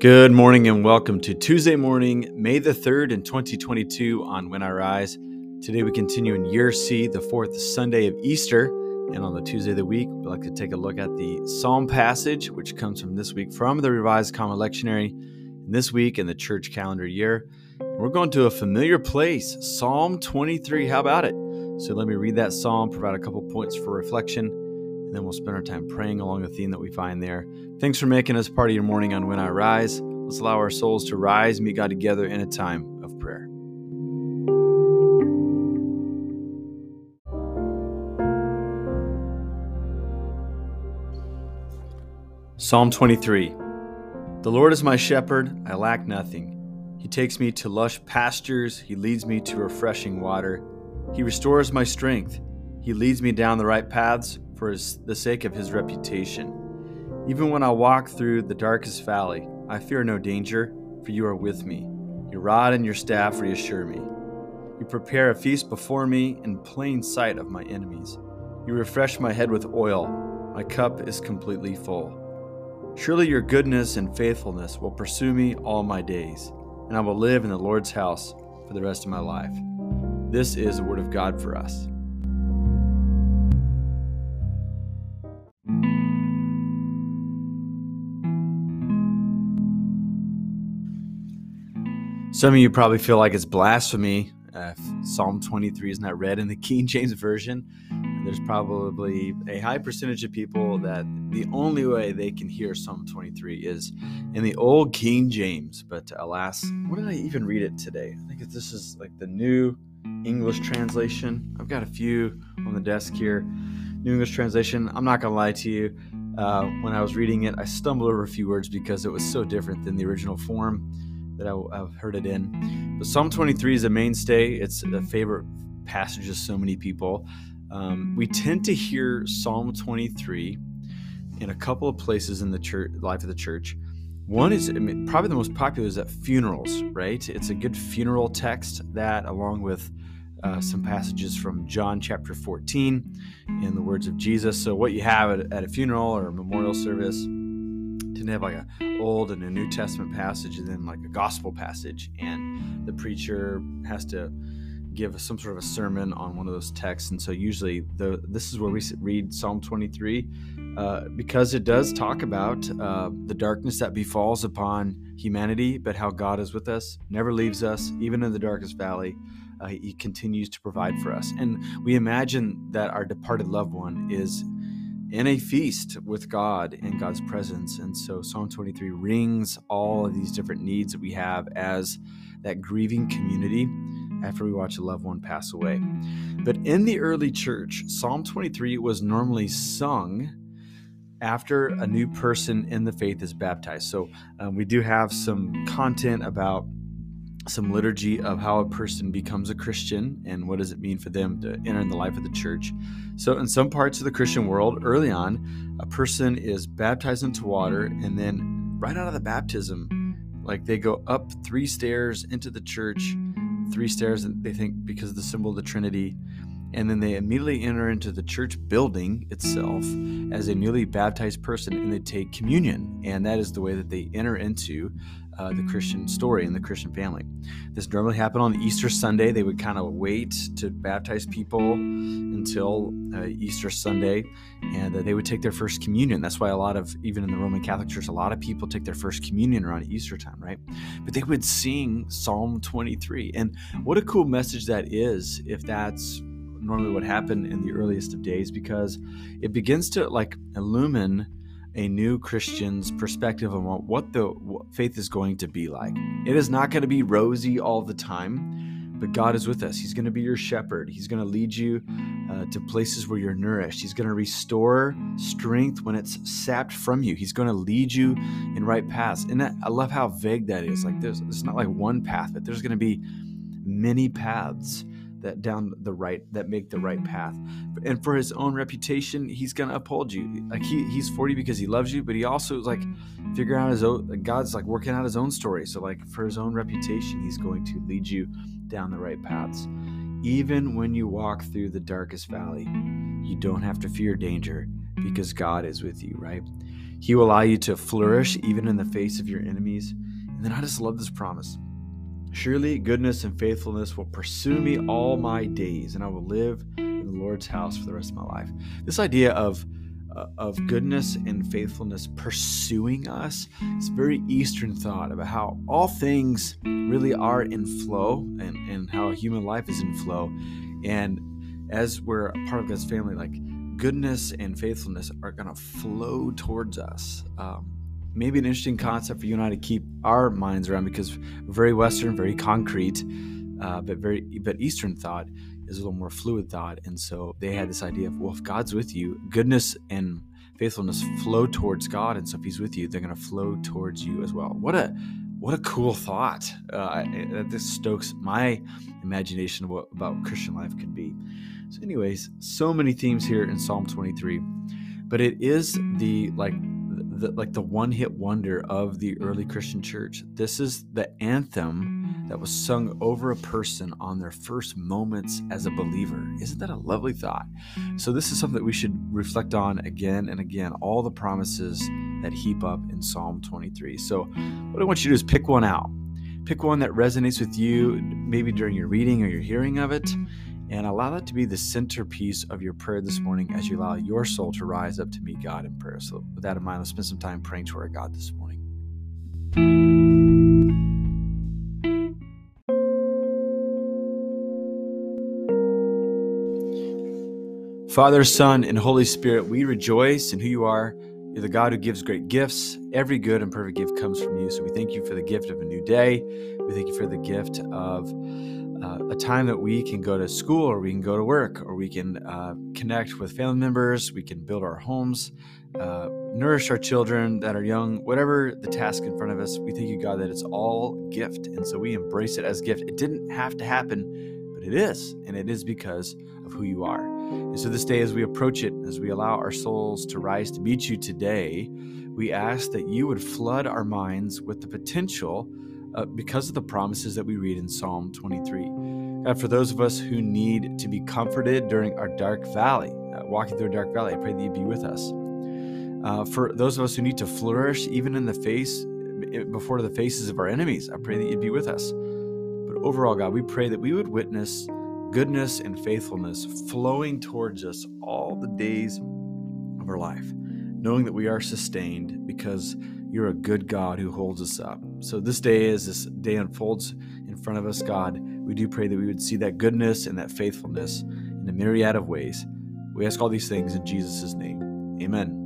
Good morning and welcome to Tuesday morning, May the 3rd in 2022 on When I Rise. Today we continue in year C, the fourth Sunday of Easter. And on the Tuesday of the week, we'd like to take a look at the Psalm passage, which comes from this week from the Revised Common Lectionary, this week in the church calendar year. We're going to a familiar place, Psalm 23. How about it? So let me read that psalm, provide a couple points for reflection, and then we'll spend our time praying along the theme that we find there. Thanks for making us part of your morning on When I Rise. Let's allow our souls to rise, meet God together in a time of prayer. Psalm 23 The Lord is my shepherd, I lack nothing. He takes me to lush pastures, He leads me to refreshing water. He restores my strength, He leads me down the right paths for his, the sake of his reputation. Even when I walk through the darkest valley, I fear no danger, for you are with me. Your rod and your staff reassure me. You prepare a feast before me in plain sight of my enemies. You refresh my head with oil. My cup is completely full. Surely your goodness and faithfulness will pursue me all my days, and I will live in the Lord's house for the rest of my life. This is the word of God for us. Some of you probably feel like it's blasphemy if Psalm 23 is not read in the King James Version. There's probably a high percentage of people that the only way they can hear Psalm 23 is in the old King James. But alas, what did I even read it today? I think this is like the new English translation. I've got a few on the desk here. New English translation. I'm not going to lie to you. Uh, when I was reading it, I stumbled over a few words because it was so different than the original form that I, have heard it in. But Psalm 23 is a mainstay. It's a favorite passage of so many people. Um, we tend to hear Psalm 23 in a couple of places in the church life of the church. One is I mean, probably the most popular is at funerals, right? It's a good funeral text that, along with uh, some passages from John chapter 14 in the words of Jesus. So, what you have at, at a funeral or a memorial service to have like a old and a New Testament passage and then like a gospel passage, and the preacher has to give some sort of a sermon on one of those texts. And so usually the this is where we read Psalm 23 uh, because it does talk about uh, the darkness that befalls upon humanity, but how God is with us, never leaves us, even in the darkest valley. Uh, he continues to provide for us. And we imagine that our departed loved one is in a feast with God in God's presence. And so Psalm 23 rings all of these different needs that we have as that grieving community after we watch a loved one pass away. But in the early church, Psalm 23 was normally sung after a new person in the faith is baptized. So um, we do have some content about some liturgy of how a person becomes a Christian and what does it mean for them to enter in the life of the church. So, in some parts of the Christian world, early on, a person is baptized into water, and then right out of the baptism, like they go up three stairs into the church, three stairs, and they think because of the symbol of the Trinity, and then they immediately enter into the church building itself as a newly baptized person and they take communion. And that is the way that they enter into uh, the Christian story and the Christian family. This normally happened on Easter Sunday. They would kind of wait to baptize people until uh, Easter Sunday, and uh, they would take their first communion. That's why a lot of, even in the Roman Catholic Church, a lot of people take their first communion around Easter time, right? But they would sing Psalm 23. And what a cool message that is if that's normally what happened in the earliest of days, because it begins to like illumine a new Christian's perspective on what the faith is going to be like. It is not going to be rosy all the time, but God is with us. He's going to be your shepherd. He's going to lead you uh, to places where you're nourished. He's going to restore strength when it's sapped from you. He's going to lead you in right paths. And that, I love how vague that is. Like there's, it's not like one path, but there's going to be many paths that down the right that make the right mm-hmm. path. And for his own reputation he's gonna uphold you. Like he, he's 40 because he loves you but he also is like figuring out his own god's like working out his own story. So like for his own reputation he's going to lead you down the right paths. Even when you walk through the darkest valley you don't have to fear danger because god is with you right? He will allow you to flourish even in the face of your enemies. And then I just love this promise. Surely goodness and faithfulness will pursue me all my days, and I will live in the Lord's house for the rest of my life. This idea of uh, of goodness and faithfulness pursuing us. It's very Eastern thought about how all things really are in flow and, and how human life is in flow. And as we're a part of God's family, like goodness and faithfulness are going to flow towards us. Um, maybe an interesting concept for you and I to keep our minds around because very Western, very concrete, uh, but very but Eastern thought is a little more fluid thought. And so they had this idea of well, if God's with you, goodness and faithfulness flow towards God, and so if He's with you, they're going to flow towards you as well. What a what a cool thought! Uh, this stokes my imagination what about Christian life could be. So, anyways, so many themes here in Psalm 23, but it is the like the, like the one hit wonder of the early mm-hmm. Christian church. This is the anthem that was sung over a person on their first moments as a believer. Isn't that a lovely thought? So, this is something that we should reflect on again and again all the promises that heap up in Psalm 23. So, what I want you to do is pick one out. Pick one that resonates with you, maybe during your reading or your hearing of it, and allow that to be the centerpiece of your prayer this morning as you allow your soul to rise up to meet God in prayer. So, with that in mind, let's spend some time praying to our God this morning. Father, Son, and Holy Spirit, we rejoice in who you are. You're the God who gives great gifts. Every good and perfect gift comes from you. So we thank you for the gift of a new day. We thank you for the gift of uh, a time that we can go to school or we can go to work or we can uh, connect with family members, we can build our homes, uh, nourish our children that are young, whatever the task in front of us, we thank you, God, that it's all gift. And so we embrace it as gift. It didn't have to happen, but it is. And it is because of who you are. And so this day, as we approach it, as we allow our souls to rise to meet you today, we ask that you would flood our minds with the potential uh, because of the promises that we read in Psalm 23. God, for those of us who need to be comforted during our dark valley, uh, walking through a dark valley, I pray that you be with us. Uh, for those of us who need to flourish even in the face, before the faces of our enemies, I pray that you'd be with us. But overall, God, we pray that we would witness goodness and faithfulness flowing towards us all the days of our life, knowing that we are sustained because you're a good God who holds us up. So, this day, as this day unfolds in front of us, God, we do pray that we would see that goodness and that faithfulness in a myriad of ways. We ask all these things in Jesus' name. Amen.